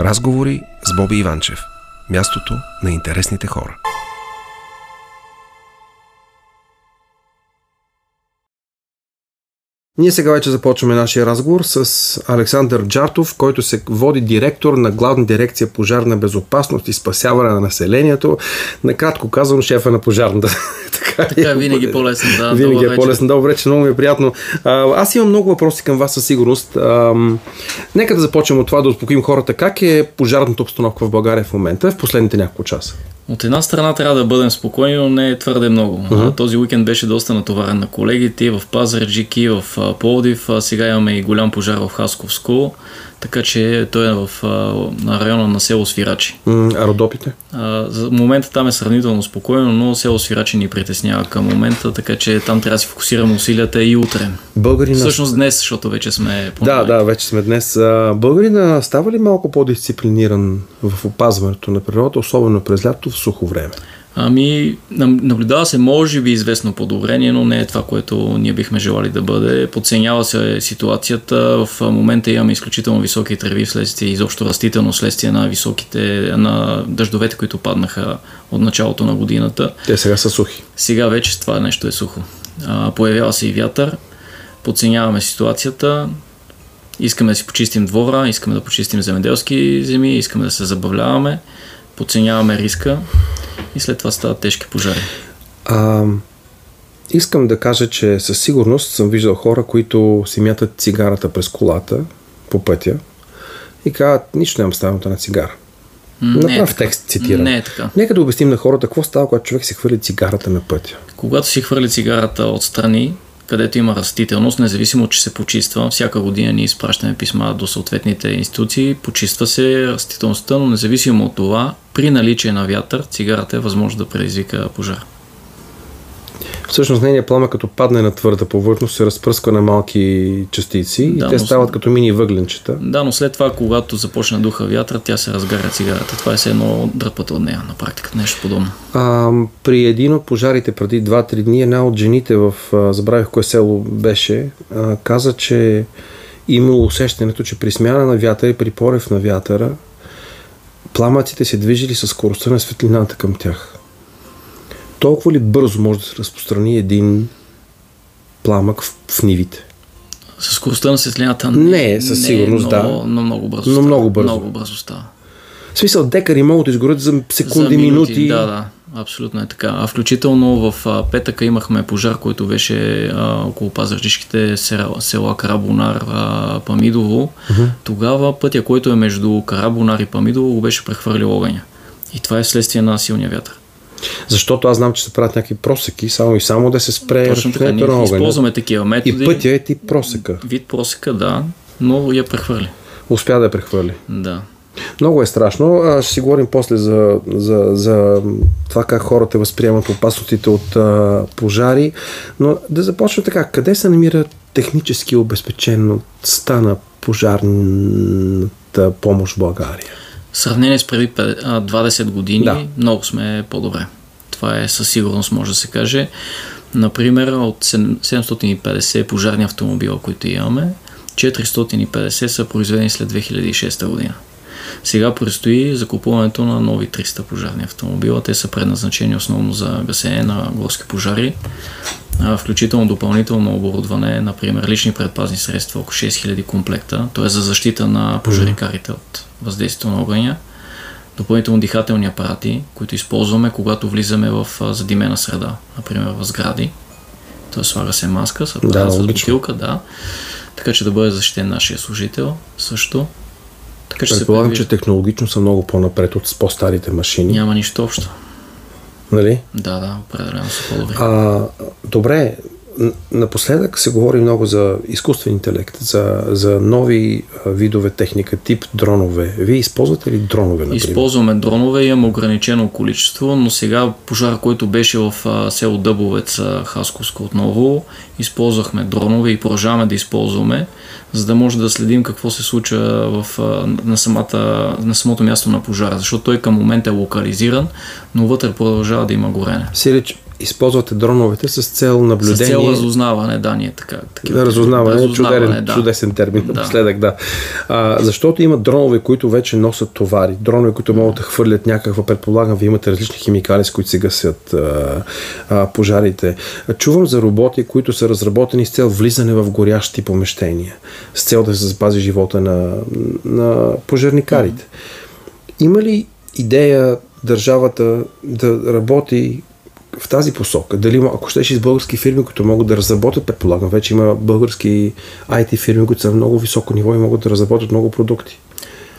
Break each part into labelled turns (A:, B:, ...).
A: Разговори с Боби Иванчев. Мястото на интересните хора. Ние сега вече започваме нашия разговор с Александър Джартов, който се води директор на главна дирекция пожарна безопасност и спасяване на населението. Накратко казвам, шефа на пожарната.
B: така, така е винаги е по-лесно. Да,
A: винаги е по-лесно. Добре, че много ми е приятно. А, аз имам много въпроси към вас със сигурност. А, нека да започнем от това да успокоим хората. Как е пожарната обстановка в България в момента, в последните няколко часа?
B: От една страна трябва да бъдем спокойни, но не е твърде много. Uh-huh. Този уикенд беше доста натоварен на колегите в Пазарджик и в Пловдив. Сега имаме и голям пожар в Хасковско така че той е в на района на село Свирачи.
A: А Родопите?
B: А, за момента там е сравнително спокойно, но село Свирачи ни притеснява към момента, така че там трябва да си фокусираме усилията и утре.
A: Българина...
B: Всъщност днес, защото вече сме
A: Да, да, вече сме днес. Българина става ли малко по-дисциплиниран в опазването на природата, особено през лято в сухо време?
B: Ами, наблюдава се може би известно подобрение, но не е това, което ние бихме желали да бъде. Подценява се ситуацията. В момента имаме изключително високи треви вследствие изобщо растително следствие на високите, на дъждовете, които паднаха от началото на годината.
A: Те сега са сухи.
B: Сега вече това нещо е сухо. А, появява се и вятър. Подценяваме ситуацията. Искаме да си почистим двора, искаме да почистим земеделски земи, искаме да се забавляваме, подценяваме риска и след това стават тежки пожари.
A: А, искам да кажа, че със сигурност съм виждал хора, които си мятат цигарата през колата по пътя и казват, нищо нямам ставането на цигара. Направо е текст цитирам.
B: Не е така.
A: Нека да обясним на хората какво става, когато човек си хвърли цигарата на пътя.
B: Когато си хвърли цигарата отстрани, където има растителност, независимо, че се почиства. Всяка година ние изпращаме писма до съответните институции, почиства се растителността, но независимо от това, при наличие на вятър, цигарата е възможно да предизвика пожар.
A: Всъщност нейният пламък като падне на твърда повърхност се разпръсква на малки частици да, и те стават като мини въгленчета.
B: Да, но след това, когато започне духа вятър, тя се разгаря цигарата. Това е все едно дръпата от нея на практика, нещо подобно.
A: А, при един от пожарите преди 2-3 дни една от жените в, забравих кое село беше, а, каза, че имало усещането, че при смяна на вятъра и при порев на вятъра пламъците се движили с скоростта на светлината към тях толкова ли бързо може да се разпространи един пламък в, в нивите?
B: С скоростта на светлината
A: не, не със сигурност,
B: не,
A: да.
B: Но много бързо.
A: Но
B: става.
A: много бързо.
B: Много бързо става.
A: В смисъл, декари могат да изгорят за секунди, за минути, минути.
B: Да, да, абсолютно е така. А включително в а, петъка имахме пожар, който беше а, около пазарджишките села, села Карабонар, а, Памидово. Uh-huh. Тогава пътя, който е между Карабонар и Памидово, го беше прехвърлил огъня. И това е следствие на силния вятър.
A: Защото аз знам, че се правят някакви просеки, само и само да се спре
B: Точно така, ние на използваме такива методи.
A: И пътя е тип просека.
B: Вид просека, да, но я прехвърли.
A: Успя да я прехвърли.
B: Да.
A: Много е страшно. Ще си говорим после за, за, за това как хората възприемат опасностите от а, пожари. Но да започнем така. Къде се намира технически обезпечено стана пожарната помощ в България?
B: В сравнение с преди 20 години, да. много сме по-добре. Това е със сигурност може да се каже. Например, от 750 пожарни автомобила, които имаме, 450 са произведени след 2006 година. Сега предстои закупуването на нови 300 пожарни автомобила. Те са предназначени основно за гасене на горски пожари, включително допълнително оборудване, например лични предпазни средства, около 6000 комплекта, т.е. за защита на пожарикарите от въздействието на огъня, допълнително дихателни апарати, които използваме, когато влизаме в задимена среда, например в сгради. Т.е. слага се маска, се да, с бутилка, да, така че да бъде защитен нашия служител също.
A: Така, че Предполагам, че технологично са много по-напред от по-старите машини.
B: Няма нищо общо.
A: Нали?
B: Да, да, определено са по-добри.
A: А, добре, Напоследък се говори много за изкуствен интелект, за, за нови видове техника, тип дронове. Вие използвате ли дронове, например?
B: Използваме дронове, имам ограничено количество, но сега пожар, който беше в село Дъбовец, Хасковско отново, използвахме дронове и продължаваме да използваме, за да може да следим какво се случва в, на, самата, на самото място на пожара, защото той към момента е локализиран, но вътре продължава да има горене.
A: Сиреч, използвате дроновете с цел наблюдение. С
B: цел разузнаване, да, ние така.
A: Такива, разузнаване, разузнаване чудерен, да. чудесен термин да. напоследък, да. А, защото има дронове, които вече носят товари, дронове, които могат да хвърлят някаква, предполагам, вие имате различни химикали, с които се гасят а, а, пожарите. Чувам за роботи, които са разработени с цел влизане в горящи помещения, с цел да се запази живота на, на пожарникарите. Има ли идея държавата да работи в тази посока. Дали, ако щеше с български фирми, които могат да разработят, предполагам, вече има български IT фирми, които са на много високо ниво и могат да разработят много продукти.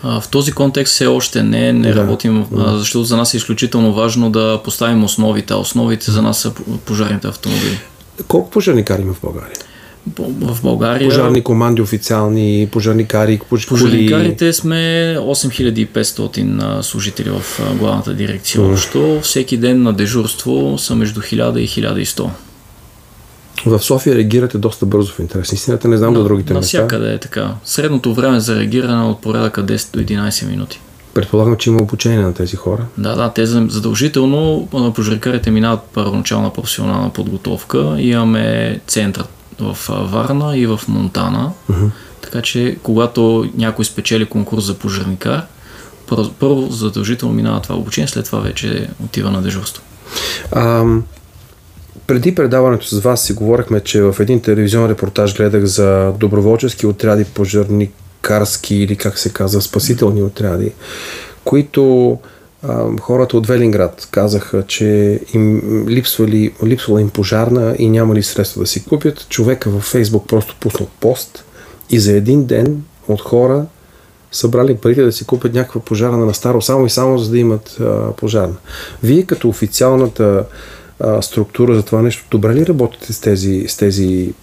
B: В този контекст все още не, не да, работим, да. защото за нас е изключително важно да поставим основите, а основите за нас са пожарните автомобили.
A: Колко пожарникари има в България?
B: В България.
A: Пожарни команди официални, пожарникари.
B: Пожарникарите сме 8500 служители в главната дирекция. Общо всеки ден на дежурство са между 1000 и 1100.
A: В София реагирате доста бързо в интерес. Истината не знам на, до другите
B: места. Навсякъде е така. Средното време за реагиране е от порядъка 10 до 11 минути.
A: Предполагам, че има обучение на тези хора.
B: Да, да, те задължително пожарникарите минават първоначална професионална подготовка. Имаме център в Варна и в Монтана. Uh-huh. Така че, когато някой спечели конкурс за пожарникар, първо, задължително минава това обучение, след това вече отива на дежурство.
A: А, преди предаването с вас си говорихме, че в един телевизионен репортаж гледах за доброволчески отряди, пожарникарски или как се казва, спасителни отряди, които хората от Велинград казаха, че им липсвали, липсвала им пожарна и нямали средства да си купят. Човека във Фейсбук просто пуснал пост и за един ден от хора събрали парите да си купят някаква пожарна на старо, само и само за да имат а, пожарна. Вие като официалната а, структура за това нещо, добре ли работите с тези, с тези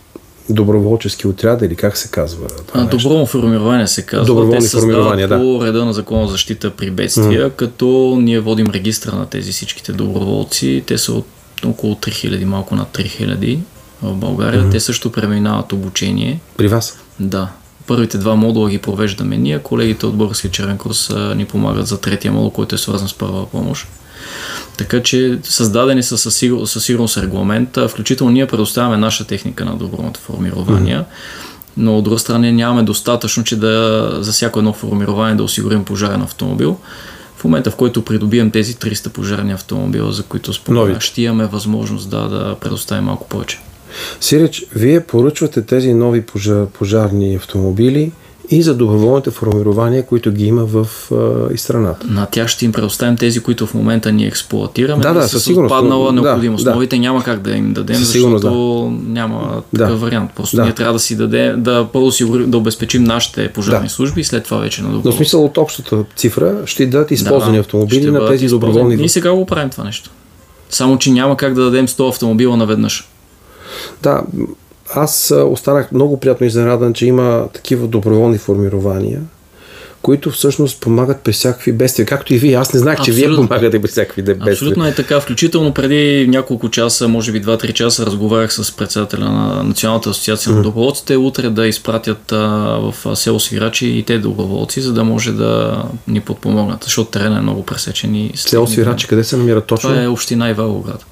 A: доброволчески отряд или как се казва?
B: Това доброволно формирование се казва.
A: Доброволни Те формирования, да.
B: по реда на закона за защита при бедствия, mm. като ние водим регистра на тези всичките доброволци. Те са от около 3000, малко над 3000 в България. Mm. Те също преминават обучение.
A: При вас?
B: Да. Първите два модула ги провеждаме ние. Колегите от Българския червен курс ни помагат за третия модул, който е свързан с първа помощ. Така че създадени са със, сигур, със сигурност регламента, включително ние предоставяме наша техника на доброволните формирования, mm-hmm. но от друга страна нямаме достатъчно, че да за всяко едно формирование да осигурим пожарен автомобил. В момента, в който придобием тези 300 пожарни автомобила, за които споменах, ще имаме възможност да, да предоставим малко повече.
A: Сиреч, вие поръчвате тези нови пожар, пожарни автомобили – и за доброволните формирования, които ги има в а, и страната.
B: На тях ще им предоставим тези, които в момента ни експлуатираме.
A: Да, да, със сигурност.
B: Паднала необходимост. Да, Новите няма как да им дадем, със защото да. няма такъв да. вариант. Просто да. ние трябва да си даде, да първо си да обезпечим нашите пожарни да. служби и след това вече на доброволно.
A: Но смисъл от общата цифра ще дадат използвани да, автомобили на тези доброволни.
B: Ние сега го правим това нещо. Само, че няма как да дадем 100 автомобила наведнъж.
A: Да, аз останах много приятно изненадан, че има такива доброволни формирования, които всъщност помагат при всякакви бедствия. Както и вие. Аз не знах, че вие помагате при всякакви бедствия.
B: Абсолютно е така. Включително преди няколко часа, може би 2-3 часа, разговарях с председателя на Националната асоциация mm-hmm. на доброволците. Утре да изпратят а, в село Свирачи и те доброволци, за да може да ни подпомогнат, защото терена е много пресечен. И
A: село Свирачи, къде се намира точно?
B: Това е община Ивайловград.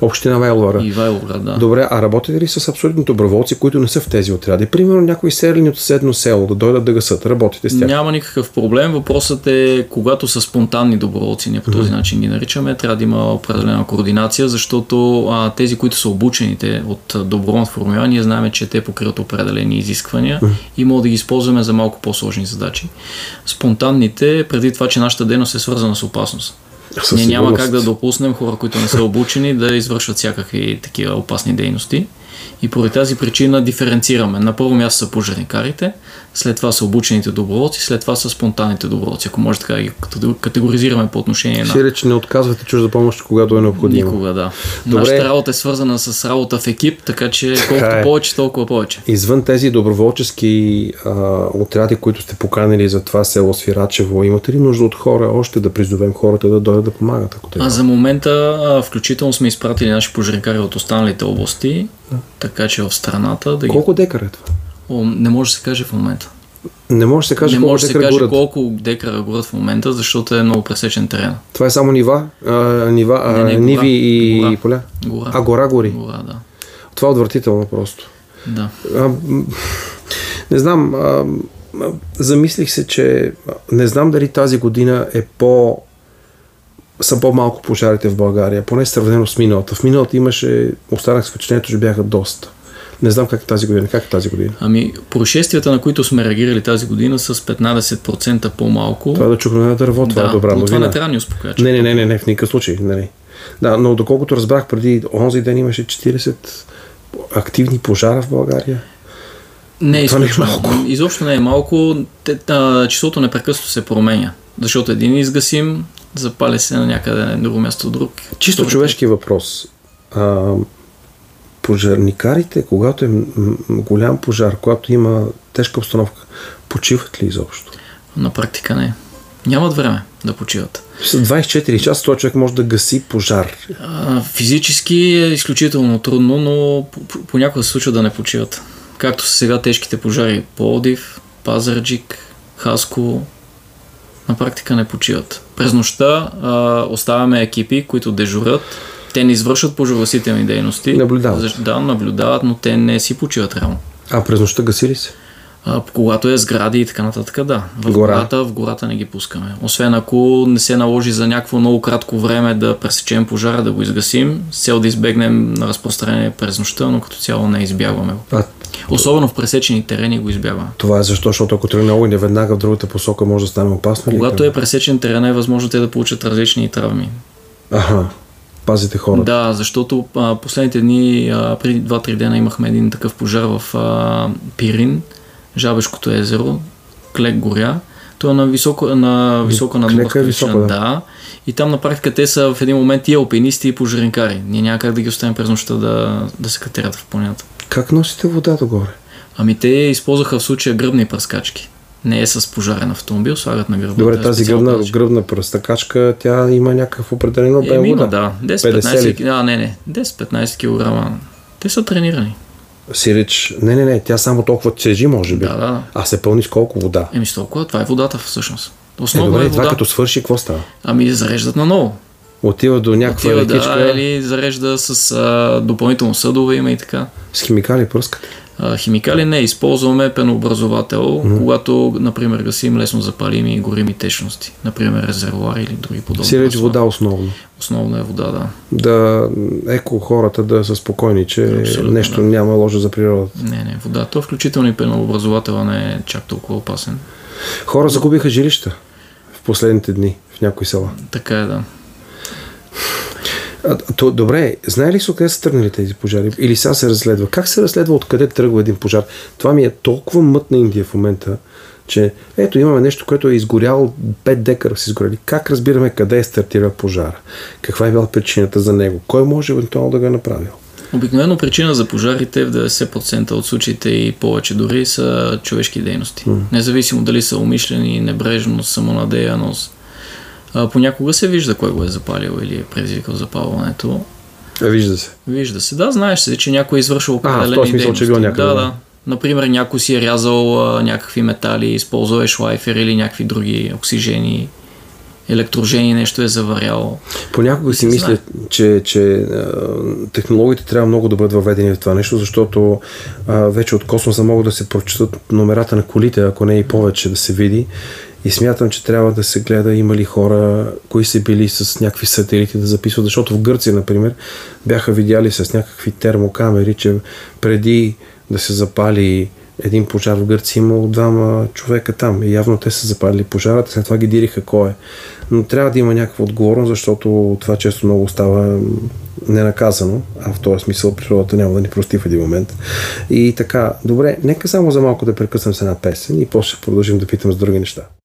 A: Община Вайловара.
B: И Вайловград, да.
A: Добре, а работите ли с абсолютно доброволци, които не са в тези отряди? Примерно някои селени от съседно село да дойдат да гасат. Работите с тях?
B: Няма никакъв проблем. Въпросът е, когато са спонтанни доброволци, ние по този mm-hmm. начин ги наричаме, трябва да има определена координация, защото а, тези, които са обучените от доброволно формирование, ние знаем, че те покриват определени изисквания mm-hmm. и могат да ги използваме за малко по-сложни задачи. Спонтанните, преди това, че нашата дейност е свързана с опасност. Със Ние няма как да допуснем хора, които не са обучени, да извършват всякакви такива опасни дейности. И поради тази причина диференцираме. На първо място са пожарникарите, след това са обучените доброволци, след това са спонтанните доброволци, ако може така ги категоризираме по отношение на...
A: Сиреч не отказвате чужда помощ, когато е необходимо.
B: Никога, да. Добре. Нашата работа е свързана с работа в екип, така че колкото е. повече, толкова повече.
A: Извън тези доброволчески а, отряди, които сте поканили за това село Свирачево, имате ли нужда от хора още да призовем хората да дойдат да помагат? Ако
B: а за момента а, включително сме изпратили наши пожарникари от останалите области, да. Така че в страната. Да
A: Колко декара е това?
B: О, не може да се каже в момента.
A: Не може да се каже
B: не
A: колко
B: може да се
A: декара
B: каже
A: горят.
B: колко декара горят в момента, защото е много пресечен терен.
A: Това е само нива, а, нива а,
B: Не, не, гора.
A: ниви и
B: Гора.
A: поля.
B: Гора.
A: А гора гори.
B: Гора, да.
A: Това е отвратително просто.
B: Да.
A: А, не знам, а, замислих се, че не знам дали тази година е по са по-малко пожарите в България, поне сравнено с миналата. В миналата имаше, останах с впечатлението, че бяха доста. Не знам как е тази година. Как е тази година?
B: Ами, происшествията, на които сме реагирали тази година, са с 15% по-малко.
A: Това е да чукне на дърво, това
B: да,
A: е добра
B: но това
A: новина.
B: не трябва да ни успокоя.
A: Не, не, не, не, не, в никакъв случай. Не, не. Да, но доколкото разбрах, преди онзи ден имаше 40 активни пожара в България.
B: Не,
A: Това не е малко.
B: Изобщо не е малко. Те, а, числото непрекъснато се променя. Защото един изгасим, запали се на някъде на друго място друг.
A: Чисто човешки въпрос. А, пожарникарите, когато е голям пожар, когато има тежка обстановка, почиват ли изобщо?
B: На практика не. Нямат време да почиват.
A: С 24 часа този човек може да гаси пожар.
B: А, физически е изключително трудно, но по- по- понякога се случва да не почиват. Както са сега тежките пожари Пловдив, Пазарджик, Хаско, на практика не почиват. През нощта а, оставяме екипи, които дежурят. Те не извършват пожарогасителни дейности.
A: Наблюдават.
B: Защ- Да, наблюдават, но те не си почиват реално.
A: А през нощта гаси ли се?
B: А, когато е сгради и така нататък, да. В
A: Гора.
B: гората, в гората не ги пускаме. Освен ако не се наложи за някакво много кратко време да пресечем пожара, да го изгасим, с цел да избегнем разпространение през нощта, но като цяло не избягваме.
A: А,
B: Особено в пресечени терени го избягваме.
A: това е защо, защото ако тръгне огън, веднага в другата посока може да стане опасно.
B: Когато е пресечен терен, е възможно те да получат различни травми.
A: Аха, пазите хората.
B: Да, защото а, последните дни, а, преди 2-3 дена имахме един такъв пожар в а, Пирин, Жабешкото езеро, Клек горя. То е на високо, на висока надморска
A: е висока, да.
B: да. И там на практика те са в един момент и алпинисти и пожарникари. Ние няма как да ги оставим през нощта да, да се катерят в планината.
A: Как носите вода догоре?
B: Ами те използваха в случая гръбни пръскачки. Не е с пожарен автомобил, слагат на гръбна.
A: Добре,
B: е
A: тази гръбна,
B: пръскачка.
A: гръбна пръстакачка, тя има някакъв определен обем
B: Еми, има,
A: вода.
B: да.
A: 50
B: 10-15
A: ли?
B: а, не, не. 10-15 кг. Те са тренирани.
A: Сиреч, не, не, не, тя само толкова тежи, може би.
B: Да, да.
A: А се пълни с колко вода?
B: Еми с толкова, това е водата всъщност.
A: Е,
B: Основно
A: добре,
B: е
A: това
B: вода.
A: като свърши, какво става?
B: Ами зареждат наново.
A: Отива до някаква
B: Отива да,
A: лекичка
B: или зарежда с а, допълнително съдове има и така.
A: с химикали пръскат.
B: А, химикали не, използваме пенообразовател, mm-hmm. когато, например, гасим лесно запалими и горими течности. Например, резервуари или други подобни.
A: Сиреч вода основно.
B: Основно е вода, да.
A: Да, еко хората да са спокойни, че
B: Абсолютно,
A: нещо
B: да.
A: няма лошо за природата.
B: Не, не, вода. То включително и пенообразователът не е чак толкова опасен.
A: Хора загубиха жилища в последните дни в някои села.
B: Така е, да.
A: А, то, добре, знае ли се откъде са тръгнали тези пожари? Или сега се разследва? Как се разследва откъде тръгва един пожар? Това ми е толкова мътна Индия в момента, че ето имаме нещо, което е изгоряло, 5 декара са изгорели. Как разбираме къде е стартирал пожара? Каква е била причината за него? Кой може евентуално да го е направил?
B: Обикновено причина за пожарите в 90% от случаите и повече дори са човешки дейности. Mm. Независимо дали са умишлени, небрежност, самонадеяност. А, понякога се вижда кой го е запалил или е предизвикал запалването.
A: А, вижда се.
B: Вижда се. Да, знаеш се, че някой е извършил
A: в
B: определени
A: този смисъл, че е бил
B: дейности.
A: някъде,
B: Да,
A: да.
B: Например, някой си е рязал а, някакви метали, използвал е шлайфер или някакви други оксижени, електрожени, нещо е заварял.
A: Понякога си мисля, че, че а, технологиите трябва много да бъдат въведени в това нещо, защото а, вече от космоса могат да се прочитат номерата на колите, ако не и повече да се види. И смятам, че трябва да се гледа има ли хора, кои са били с някакви сателити да записват, защото в Гърция, например, бяха видяли с някакви термокамери, че преди да се запали един пожар в Гърция имало двама човека там и явно те са запалили пожарата, след това ги дириха кой е. Но трябва да има някаква отговорност, защото това често много става ненаказано, а в този смисъл природата няма да ни прости в един момент. И така, добре, нека само за малко да прекъснем с една песен и после ще продължим да питам с други неща.